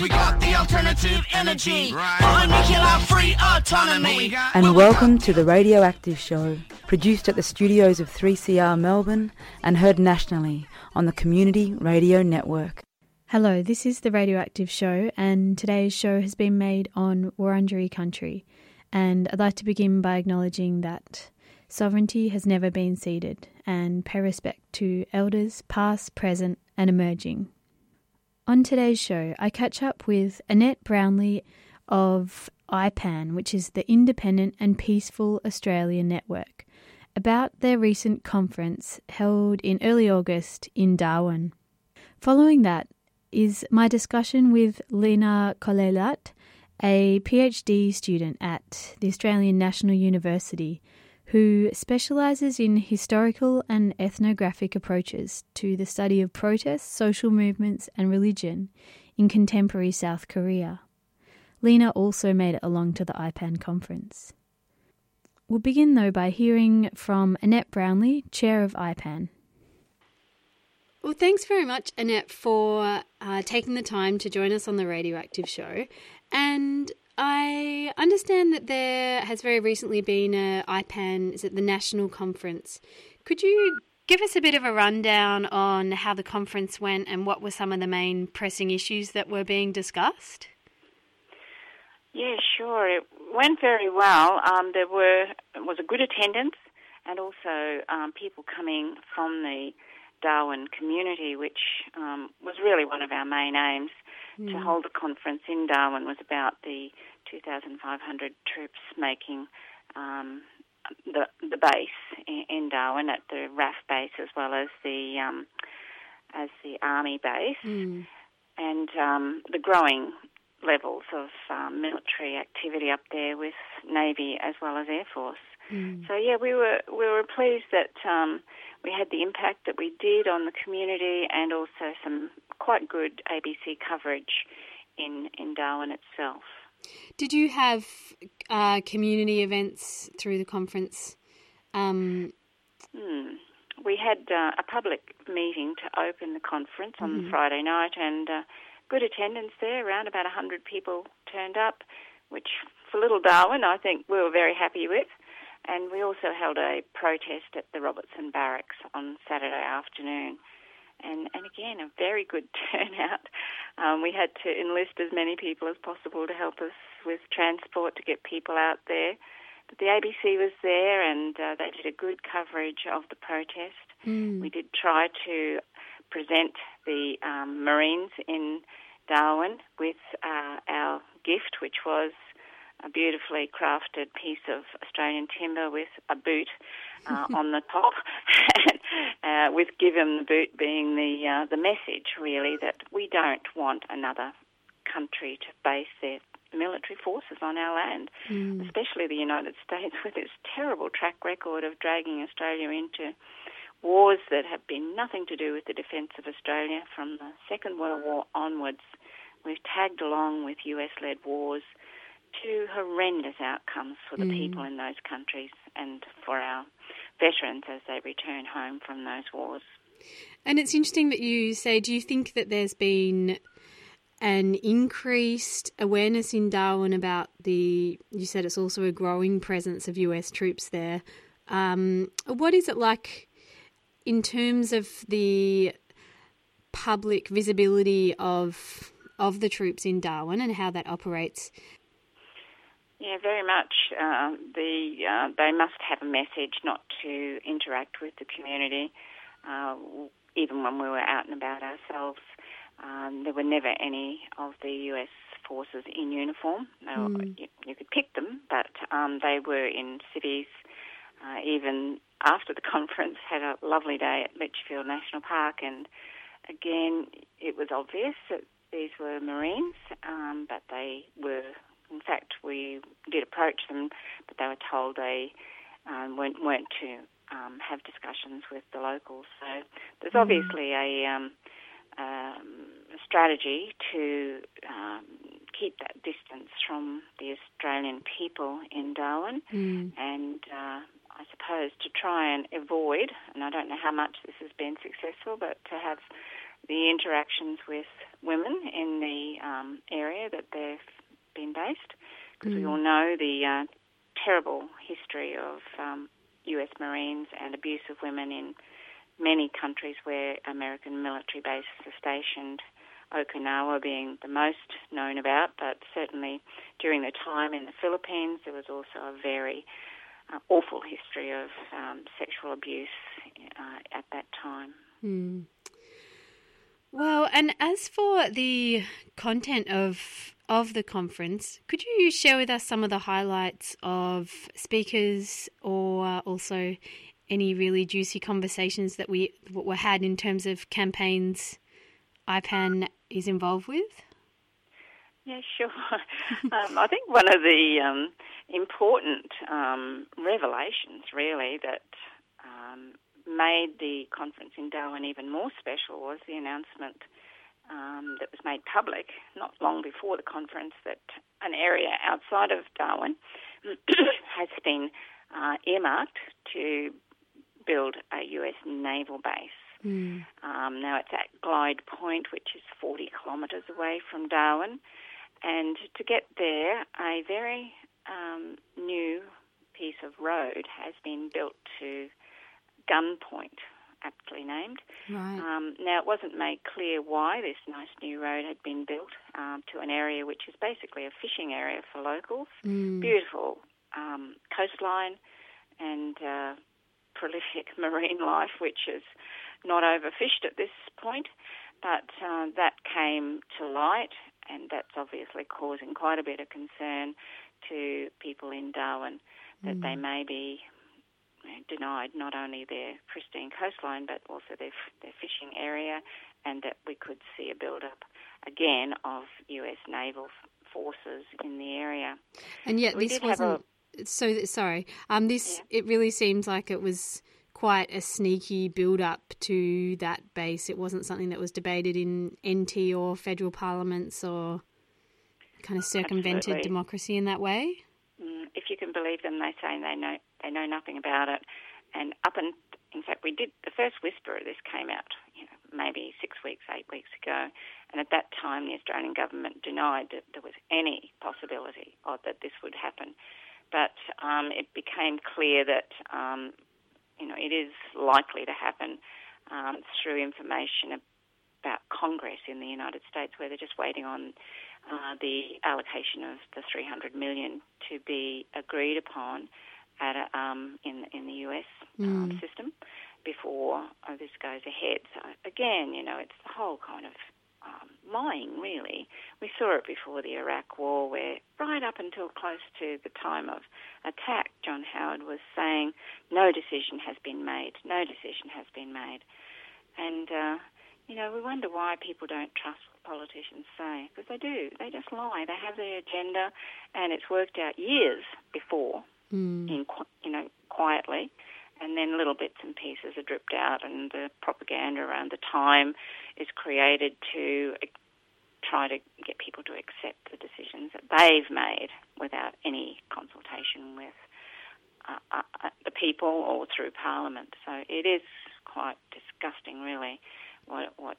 Cause we got the alternative energy. Right. free autonomy. And welcome to the Radioactive Show, produced at the studios of 3CR Melbourne and heard nationally on the Community Radio Network. Hello, this is the Radioactive Show, and today's show has been made on Wurundjeri country. And I'd like to begin by acknowledging that sovereignty has never been ceded, and pay respect to elders past, present, and emerging. On today's show, I catch up with Annette Brownlie of IPAN, which is the Independent and Peaceful Australia Network, about their recent conference held in early August in Darwin. Following that is my discussion with Lina Koleilat, a PhD student at the Australian National University who specialises in historical and ethnographic approaches to the study of protests, social movements, and religion in contemporary South Korea. Lina also made it along to the IPAN conference. We'll begin though by hearing from Annette Brownlie, chair of IPAN. Well, thanks very much, Annette, for uh, taking the time to join us on the Radioactive Show. And I understand that there has very recently been a IPAN, is it the national conference? Could you give us a bit of a rundown on how the conference went and what were some of the main pressing issues that were being discussed? Yeah, sure. It went very well. Um, there were was a good attendance, and also um, people coming from the Darwin community, which um, was really one of our main aims mm. to hmm. hold a conference in Darwin was about the 2,500 troops making um, the the base in Darwin at the RAAF base as well as the um, as the army base, mm. and um, the growing levels of um, military activity up there with Navy as well as Air Force. Mm. So yeah, we were we were pleased that um, we had the impact that we did on the community and also some quite good ABC coverage in in Darwin itself. Did you have uh, community events through the conference? Um... Hmm. We had uh, a public meeting to open the conference on mm-hmm. Friday night, and uh, good attendance there. Around about 100 people turned up, which for Little Darwin, I think we were very happy with. And we also held a protest at the Robertson Barracks on Saturday afternoon. And, and again, a very good turnout. Um, we had to enlist as many people as possible to help us with transport to get people out there. But the ABC was there and uh, they did a good coverage of the protest. Mm. We did try to present the um, Marines in Darwin with uh, our gift, which was a beautifully crafted piece of Australian timber with a boot uh, on the top, uh, with "Give the boot" being the uh, the message really that we don't want another country to base their military forces on our land, mm. especially the United States with its terrible track record of dragging Australia into wars that have been nothing to do with the defence of Australia from the Second World War onwards. We've tagged along with US led wars to horrendous outcomes for the mm. people in those countries and for our veterans as they return home from those wars. And it's interesting that you say, do you think that there's been an increased awareness in Darwin about the, you said it's also a growing presence of US troops there. Um, what is it like in terms of the public visibility of of the troops in Darwin and how that operates yeah, very much. Uh, the uh, they must have a message not to interact with the community. Uh, even when we were out and about ourselves, um, there were never any of the U.S. forces in uniform. Mm. You, you, could pick them, but um, they were in cities. Uh, even after the conference, had a lovely day at Litchfield National Park, and again, it was obvious that these were Marines, um, but they were in fact, we did approach them, but they were told they um, weren't, weren't to um, have discussions with the locals. So there's mm. obviously a, um, um, strategy to um, keep that distance from the Australian people in Darwin, mm. and uh, I suppose to try and avoid, and I don't know how much this has been successful, but to have the interactions with women in the um, area that they've been based, because mm. we all know the uh, terrible history of um, U.S. Marines and abuse of women in many countries where American military bases are stationed. Okinawa being the most known about, but certainly during the time in the Philippines, there was also a very uh, awful history of um, sexual abuse uh, at that time. Mm. Well, and as for the content of of the conference, could you share with us some of the highlights of speakers or also any really juicy conversations that we were had in terms of campaigns IPAN is involved with? Yeah, sure. um, I think one of the um, important um, revelations, really, that um, made the conference in Darwin even more special was the announcement um, that was made public not long before the conference that an area outside of Darwin has been uh, earmarked to build a US naval base. Mm. Um, now it's at Glyde Point, which is 40 kilometres away from Darwin. And to get there, a very um, new piece of road has been built to Gunn Point, aptly named. Right. Um, now, it wasn't made clear why this nice new road had been built um, to an area which is basically a fishing area for locals. Mm. Beautiful um, coastline and uh, prolific marine life, which is not overfished at this point. But uh, that came to light, and that's obviously causing quite a bit of concern to people in Darwin that mm. they may be denied not only their pristine coastline but also their their fishing area, and that we could see a build-up again of U.S. naval forces in the area. And yet, we this wasn't. A, so sorry. Um, this yeah. it really seems like it was quite a sneaky build-up to that base. It wasn't something that was debated in NT or federal parliaments or kind of circumvented Absolutely. democracy in that way. Mm, if you can believe them, they say they know they know nothing about it. And up and in fact, we did the first whisper of this came out, you know, maybe six weeks, eight weeks ago, and at that time, the Australian government denied that there was any possibility of that this would happen. But um, it became clear that um, you know it is likely to happen um, through information about Congress in the United States, where they're just waiting on uh, the allocation of the 300 million to be agreed upon at a, um, in in the US um, mm. system before uh, this goes ahead. So again, you know, it's the whole kind of um, lying, really. We saw it before the Iraq War, where right up until close to the time of attack, John Howard was saying, no decision has been made, no decision has been made. And, uh, you know, we wonder why people don't trust what politicians say, because they do. They just lie. They have their agenda, and it's worked out years before mm. in you know quietly, and then little bits and pieces are dripped out, and the propaganda around the time is created to try to get people to accept the decisions that they've made without any consultation with uh, uh, uh, the people or through Parliament. So it is quite disgusting, really, what what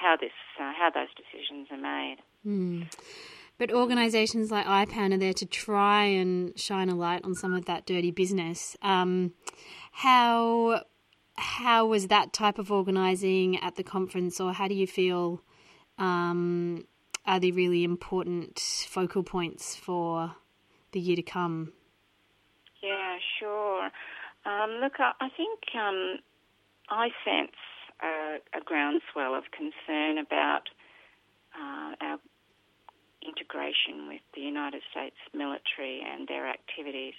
how this uh, how those decisions are made. Mm. But organisations like IPAN are there to try and shine a light on some of that dirty business. Um, how how was that type of organising at the conference, or how do you feel? Um, are they really important focal points for the year to come? Yeah, sure. Um, look, I, I think um, I sense a, a, groundswell of concern about uh, our integration with the United States military and their activities.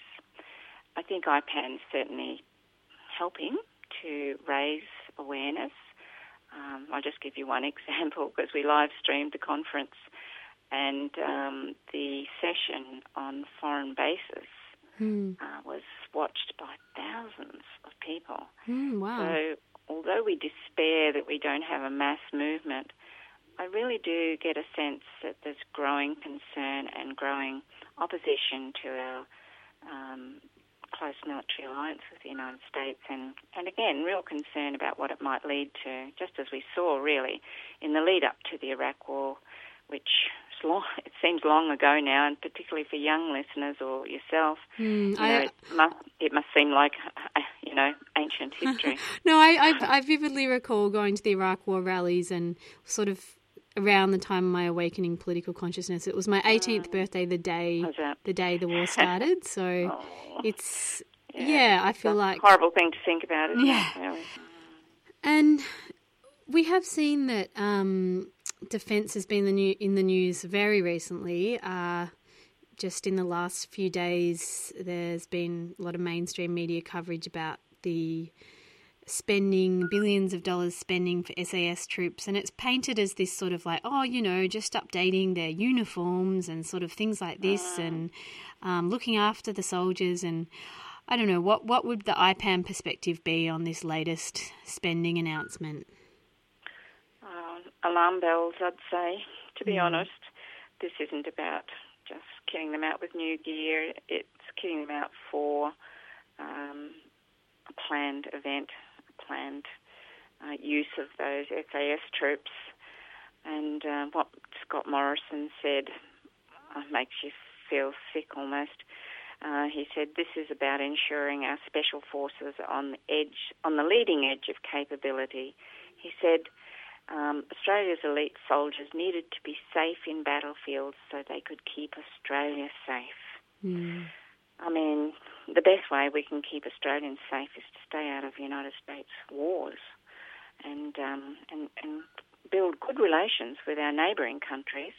I think IPAN is certainly helping to raise awareness. Um, I'll just give you one example because we live streamed the conference and um, the session on foreign bases mm. uh, was watched by thousands of people. Mm, wow. So although we despair that we don't have a mass movement, I really do get a sense that there's growing concern and growing opposition to our um, close military alliance with the United States, and, and again, real concern about what it might lead to, just as we saw really in the lead up to the Iraq War, which long, it seems long ago now, and particularly for young listeners or yourself, Mm, you I- it, must, it must seem like, uh, you know, ancient history. No, I, I, I vividly recall going to the Iraq War rallies and sort of around the time of my awakening political consciousness. It was my 18th birthday, the day the day the war started. So Oh, it's yeah, I feel like horrible thing to think about, isn't Yeah. it? Really? And we have seen that um, defence has been the new, in the news very recently. Uh, just in the last few days, there's been a lot of mainstream media coverage about the spending billions of dollars spending for SAS troops, and it's painted as this sort of like, oh, you know, just updating their uniforms and sort of things like this, and um, looking after the soldiers. And I don't know what what would the IPAN perspective be on this latest spending announcement? Alarm bells, I'd say. To be honest, this isn't about just kitting them out with new gear. It's kitting them out for um, a planned event, a planned uh, use of those SAS troops. And uh, what Scott Morrison said uh, makes you feel sick almost. Uh, he said this is about ensuring our special forces are on the edge, on the leading edge of capability. He said um, Australia's elite soldiers needed to be safe in battlefields so they could keep Australia safe. I mean, the best way we can keep Australians safe is to stay out of United States wars and um, and, and build good relations with our neighbouring countries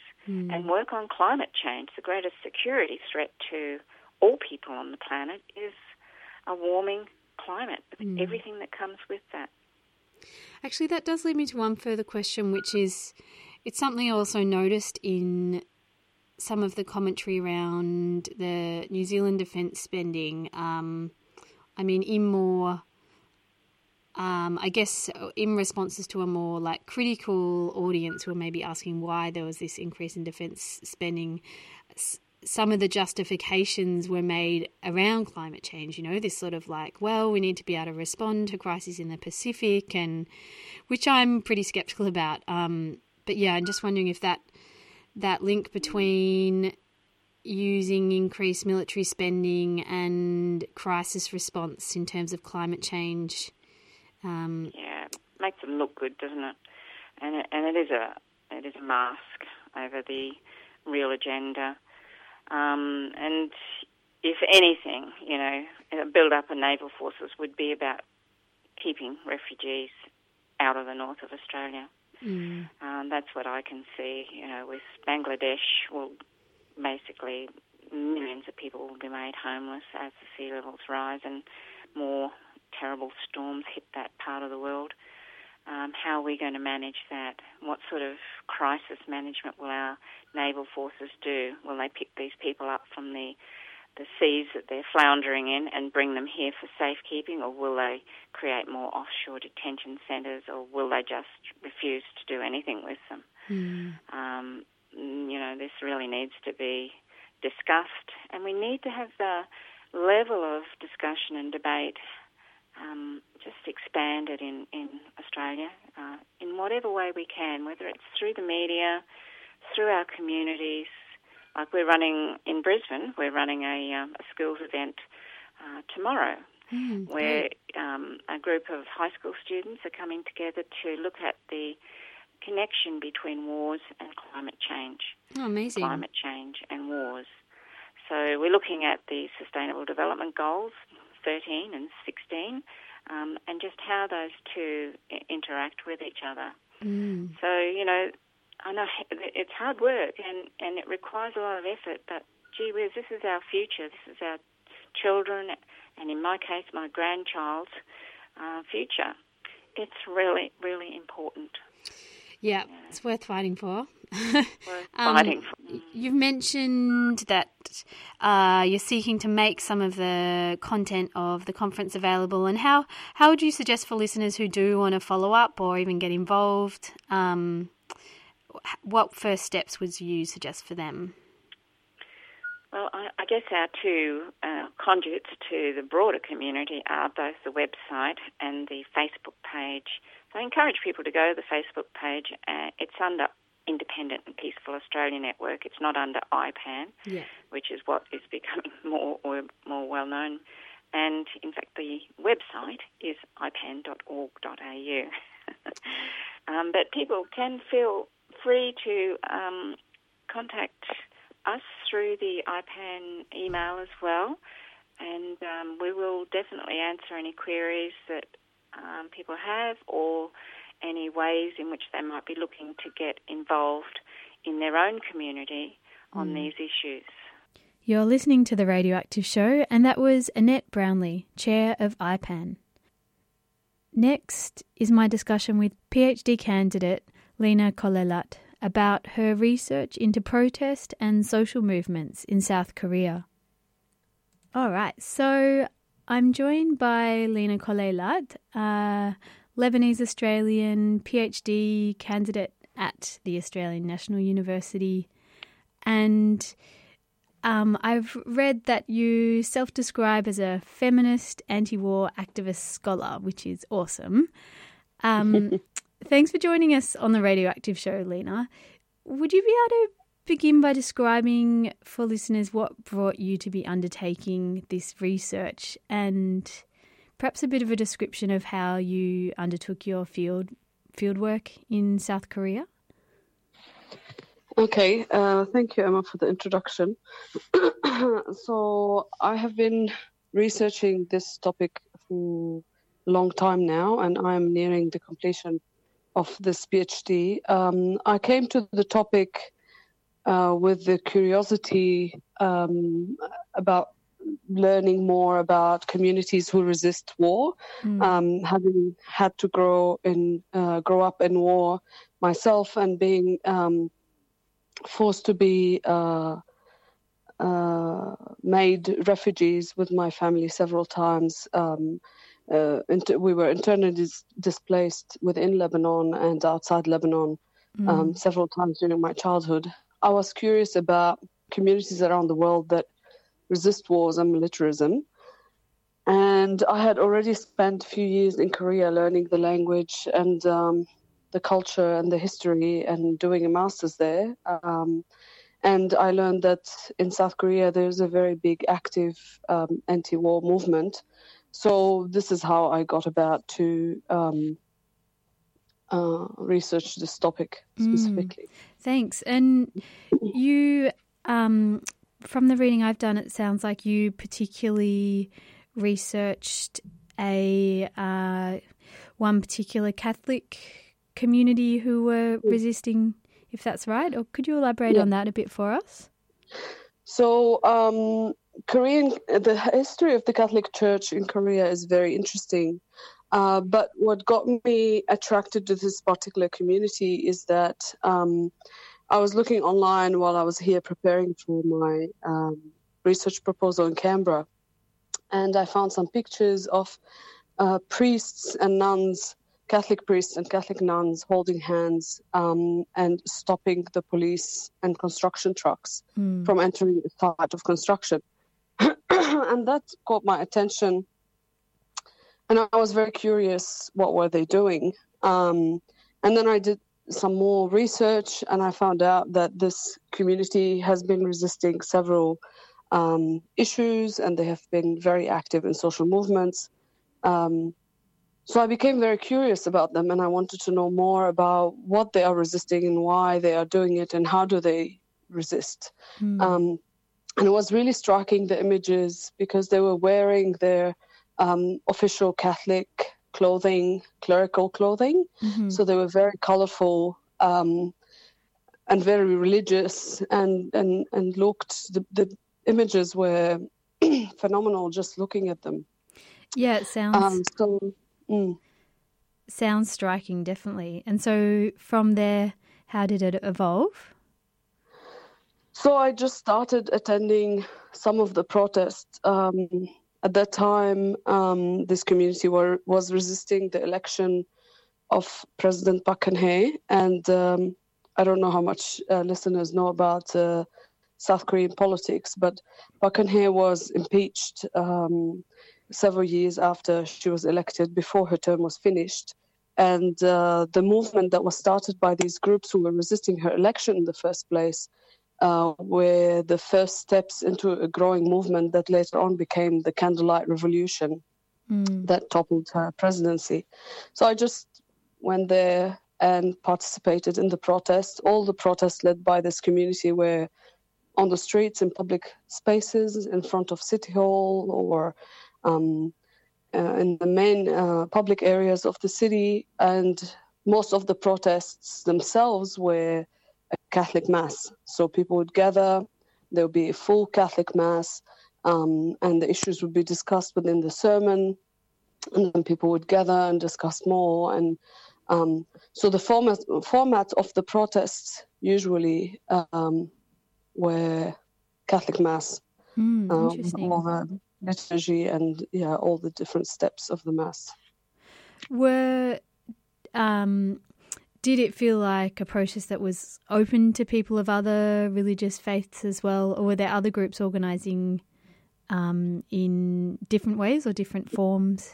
and work on climate change. The greatest security threat to all people on the planet is a warming climate with everything that comes with that. Actually, that does lead me to one further question, which is it's something I also noticed in some of the commentary around the New Zealand defence spending. Um, I mean, in more, um, I guess, in responses to a more like critical audience who are maybe asking why there was this increase in defence spending. Some of the justifications were made around climate change, you know, this sort of like, well, we need to be able to respond to crises in the Pacific, and which I'm pretty skeptical about. Um, but yeah, I'm just wondering if that that link between using increased military spending and crisis response in terms of climate change. Um, Yeah, it makes them look good, doesn't it? And it, and it is a it is a mask over the real agenda. Um, and if anything, you know, a build up of naval forces would be about keeping refugees out of the north of Australia. Um, that's what I can see. You know, with Bangladesh, well, basically millions of people will be made homeless as the sea levels rise and more terrible storms hit that part of the world. Um, how are we going to manage that? What sort of crisis management will our naval forces do? Will they pick these people up from the the seas that they're floundering in and bring them here for safekeeping, or will they create more offshore detention centres, or will they just refuse to do anything with them? Um, you know, this really needs to be discussed, and we need to have the level of discussion and debate um, just expanded in, in Australia uh, in whatever way we can, whether it's through the media, through our communities. Like we're running in Brisbane, we're running a, um, a schools event uh, tomorrow where um, a group of high school students are coming together to look at the connection between wars and climate change oh, amazing. climate change and wars. So we're looking at the Sustainable Development Goals, 13 and 16, um, and just how those two i- interact with each other. So, you know, I know it's hard work and, and it requires a lot of effort, but gee whiz, this is our future. This is our children, and in my case, my grandchild's uh, future. It's really, really important. Yeah, it's worth fighting for. Worth Um, fighting for. You've mentioned that uh, you're seeking to make some of the content of the conference available, and how how would you suggest for listeners who do want to follow up or even get involved? Um, what first steps would you suggest for them? Well, I, I guess our two uh, conduits to the broader community are both the website and the Facebook page. So I encourage people to go to the Facebook page. Uh, it's under Independent and Peaceful Australia Network. It's not under IPAN, Yeah. which is what is becoming more or more well known. And in fact, the website is ipan.org.au. um, but people can feel free to um, contact us through the IPAN email as well, and um, we will definitely answer any queries that um, people have or any ways in which they might be looking to get involved in their own community on these issues. You're listening to The Radioactive Show, and that was Annette Brownlie, Chair of IPAN. Next is my discussion with PhD candidate Lina Koleilat about her research into protest and social movements in South Korea. All right, so I'm joined by Lina Koleilat, a Lebanese Australian PhD candidate at the Australian National University. And um, I've read that you self describe as a feminist, anti war activist scholar, which is awesome. Um, thanks for joining us on the Radioactive Show, Lina. Would you be able to begin by describing for listeners what brought you to be undertaking this research and perhaps a bit of a description of how you undertook your field fieldwork in South Korea? Okay, uh, thank you, Emma, for the introduction. so, I have been researching this topic for a long time now, and I'm nearing the completion of this PhD. Um, I came to the topic uh, with the curiosity um, about learning more about communities who resist war. Mm. Um, having had to grow in uh, grow up in war myself, and being um, forced to be uh, uh, made refugees with my family several times. Um, uh, inter- we were internally dis- displaced within Lebanon and outside Lebanon um, several times during my childhood. I was curious about communities around the world that resist wars and militarism. And I had already spent a few years in Korea learning the language and um, the culture and the history and doing a master's there. Um, and I learned that in South Korea there's a very big active um, anti war movement. So this is how I got about to um, uh, research this topic specifically. Thanks. And you, um, from the reading I've done, it sounds like you particularly researched a uh, one particular Catholic community who were resisting. If that's right, or could you elaborate Yeah. on that a bit for us? So, um, Korean, the history of the Catholic Church in Korea is very interesting. Uh, but what got me attracted to this particular community is that um, I was looking online while I was here preparing for my um, research proposal in Canberra, and I found some pictures of uh, priests and nuns, Catholic priests and Catholic nuns holding hands um, and stopping the police and construction trucks from entering the site of construction. and that caught my attention. And I was very curious what were they doing. Um, and then I did some more research and I found out that this community has been resisting several um, issues and they have been very active in social movements. Um, so I became very curious about them and I wanted to know more about what they are resisting and why they are doing it and how do they resist. Um, and it was really striking the images because they were wearing their um, official Catholic clothing, clerical clothing. So they were very colorful um, and very religious and, and, and looked, the, the images were phenomenal just looking at them. Yeah, it sounds Um, so, mm. sounds striking, definitely. And so from there, how did it evolve? So I just started attending some of the protests. Um, at that time, um, this community were, was resisting the election of President Park and um, I don't know how much uh, listeners know about uh, South Korean politics. But Park was impeached um, several years after she was elected, before her term was finished. And uh, the movement that was started by these groups who were resisting her election in the first place uh, were the first steps into a growing movement that later on became the Candlelight Revolution mm. that toppled her presidency. So I just went there and participated in the protests. All the protests led by this community were on the streets, in public spaces, in front of City Hall, or um, uh, in the main uh, public areas of the city. And most of the protests themselves were Catholic Mass. So people would gather, there would be a full Catholic Mass, um, and the issues would be discussed within the sermon. And then people would gather and discuss more. And um, so the format, format of the protests usually um, were Catholic Mass. Mm, all the liturgy and yeah, all the different steps of the Mass. Were um, did it feel like a process that was open to people of other religious faiths as well, or were there other groups organising um, in different ways or different forms?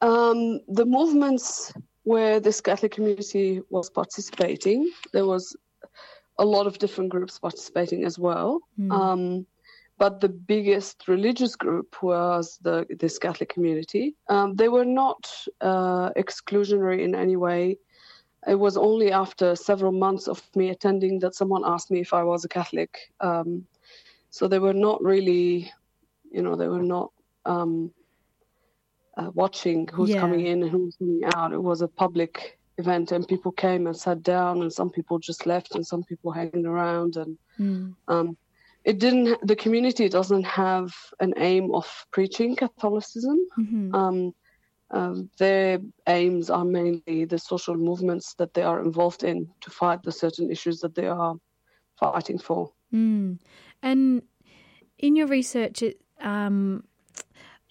Um, the movements where this Catholic community was participating, there was a lot of different groups participating as well. Mm. Um, but the biggest religious group was the this Catholic community. Um, they were not uh, exclusionary in any way. It was only after several months of me attending that someone asked me if I was a Catholic. Um, so they were not really, you know, they were not um, uh, watching who's yeah. coming in and who's coming out. It was a public event, and people came and sat down, and some people just left, and some people hanging around, and mm. um, it didn't the community doesn't have an aim of preaching catholicism mm-hmm. um, um, their aims are mainly the social movements that they are involved in to fight the certain issues that they are fighting for mm. and in your research it, um,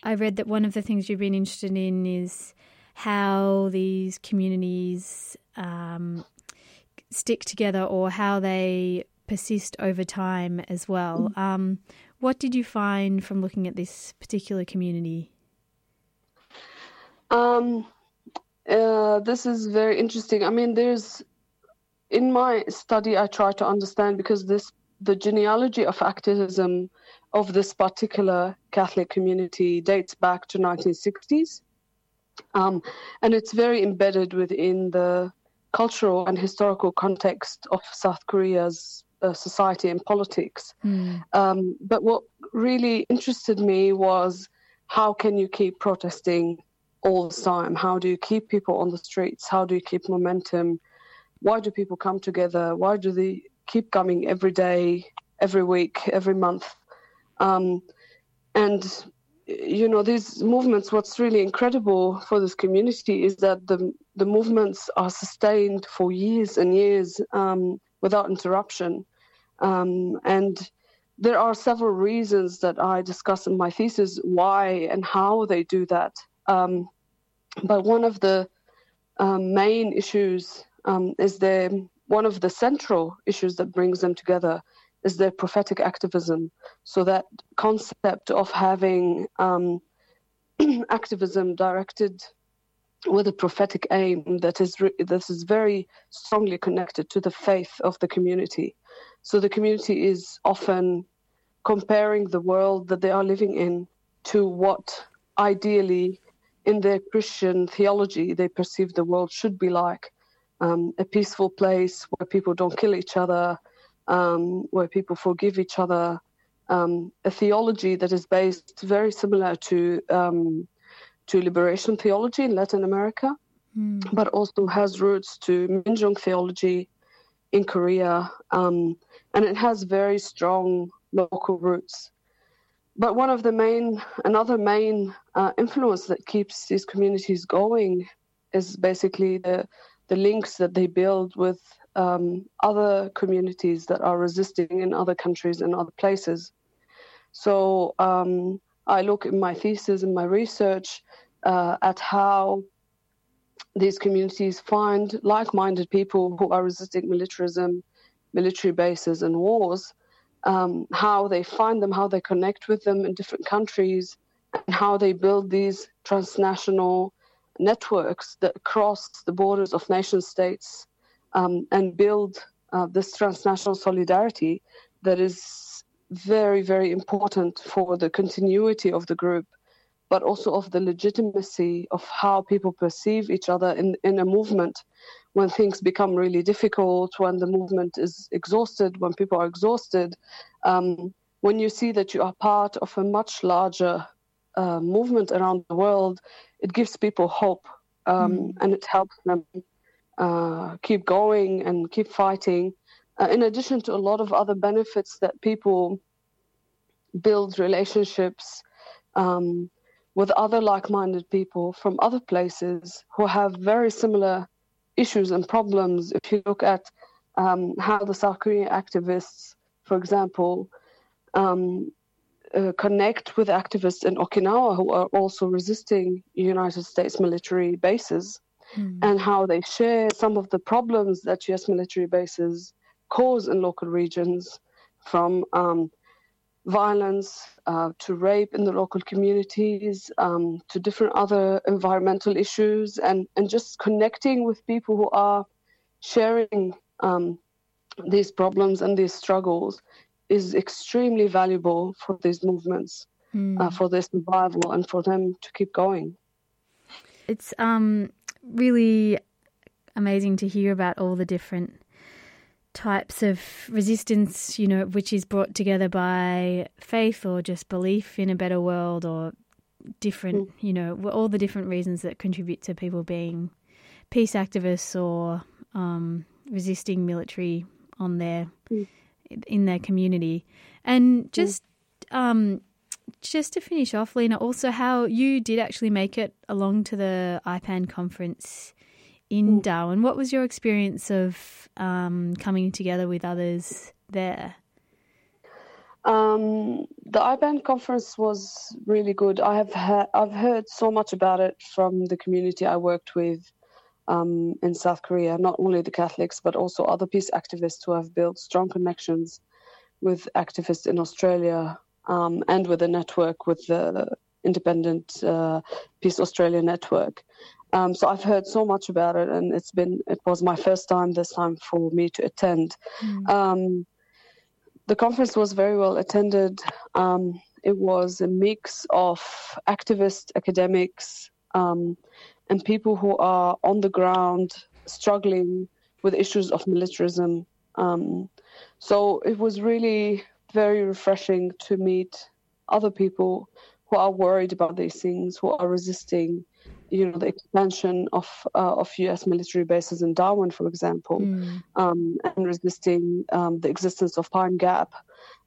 i read that one of the things you've been interested in is how these communities um, stick together or how they persist over time as well. Mm. Um, what did you find from looking at this particular community? Um, uh, this is very interesting. I mean, there's in my study, I try to understand because this the genealogy of activism of this particular Catholic community dates back to 1960s, um, and it's very embedded within the cultural and historical context of South Korea's uh, society and politics. Mm. Um, but what really interested me was how can you keep protesting all the time? How do you keep people on the streets? How do you keep momentum? Why do people come together? Why do they keep coming every day, every week, every month? Um, and you know these movements what's really incredible for this community is that the the movements are sustained for years and years um, without interruption um, and there are several reasons that I discuss in my thesis why and how they do that. Um, but one of the um, main issues um, is the one of the central issues that brings them together is their prophetic activism. So that concept of having um, activism directed with a prophetic aim that is re- is very strongly connected to the faith of the community. So the community is often comparing the world that they are living in to what ideally in their Christian theology they perceive the world should be like um, a peaceful place where people don't kill each other, um, where people forgive each other, um, a theology that is based very similar to um, to liberation theology in Latin America, mm. but also has roots to Minjung theology in Korea, um, and it has very strong local roots. But one of the main, another main uh, influence that keeps these communities going is basically the the links that they build with um, other communities that are resisting in other countries and other places. So um, I look in my thesis and my research uh, at how these communities find like minded people who are resisting militarism military bases and wars, um, how they find them, how they connect with them in different countries, and how they build these transnational networks that cross the borders of nation states um, and build uh, this transnational solidarity that is very, very important for the continuity of the group, but also of the legitimacy of how people perceive each other in, in a movement when things become really difficult, when the movement is exhausted, when people are exhausted. Um, when you see that you are part of a much larger uh, movement around the world, it gives people hope um, mm. and it helps them uh, keep going and keep fighting. Uh, in addition to a lot of other benefits that people build relationships um, with other like minded people from other places who have very similar issues and problems. If you look at um, how the South Korean activists, for example, um, uh, connect with activists in Okinawa who are also resisting United States military bases, mm. and how they share some of the problems that U.S. military bases cause in local regions, from um, violence uh, to rape in the local communities um, to different other environmental issues, and and just connecting with people who are sharing um, these problems and these struggles is extremely valuable for these movements, mm. uh, for their survival, and for them to keep going. It's um, really amazing to hear about all the different types of resistance, you know, which is brought together by faith or just belief in a better world or different, mm. you know, all the different reasons that contribute to people being peace activists or um, resisting military on their mm in their community. And mm. just um, just to finish off, Lina, also how you did actually make it along to the IPAN conference in mm. Darwin. What was your experience of um, coming together with others there? Um, the IPAN conference was really good. I have ha- I've heard so much about it from the community I worked with um, in South Korea, not only the Catholics, but also other peace activists who have built strong connections with activists in Australia um, and with a network with the Independent uh, Peace Australia network. Um, so I've heard so much about it, and it's been it was my first time this time for me to attend. Mm. the conference was very well attended. Um, it was a mix of activists, academics, um, and people who are on the ground struggling with issues of militarism. Um, so it was really very refreshing to meet other people who are worried about these things, who are resisting, you know, the expansion of uh, of U.S. military bases in Darwin, for example, mm. um, and resisting um, the existence of Pine Gap.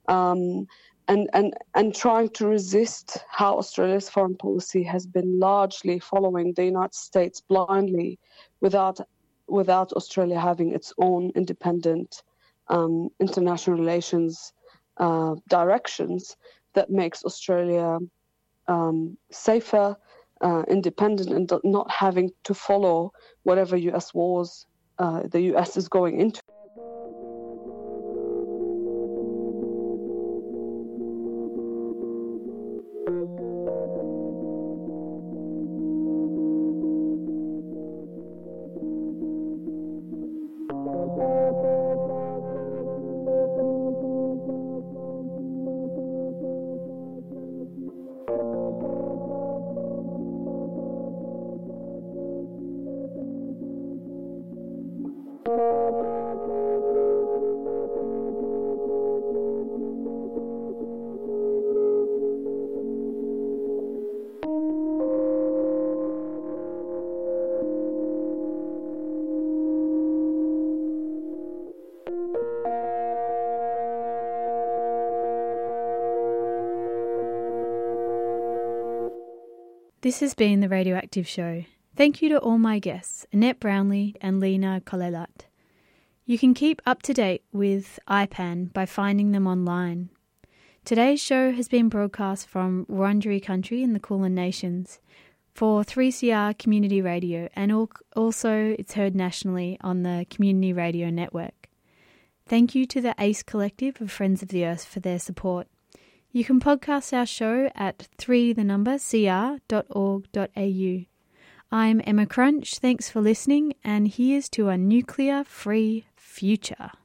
Um, and, and, and trying to resist how Australia's foreign policy has been largely following the United States blindly without, without Australia having its own independent um, international relations uh, directions that makes Australia um, safer, uh, independent, and not having to follow whatever US wars uh, the US is going into. This has been the Radioactive Show. Thank you to all my guests, Annette Brownlie and Lina Koleilat. You can keep up to date with IPAN by finding them online. Today's show has been broadcast from Wurundjeri country in the Kulin Nations for 3CR Community Radio and also it's heard nationally on the Community Radio Network. Thank you to the ACE Collective of Friends of the Earth for their support. You can podcast our show at 3 the number cr.org.au. I'm Emma Crunch. Thanks for listening, and here's to a nuclear free future.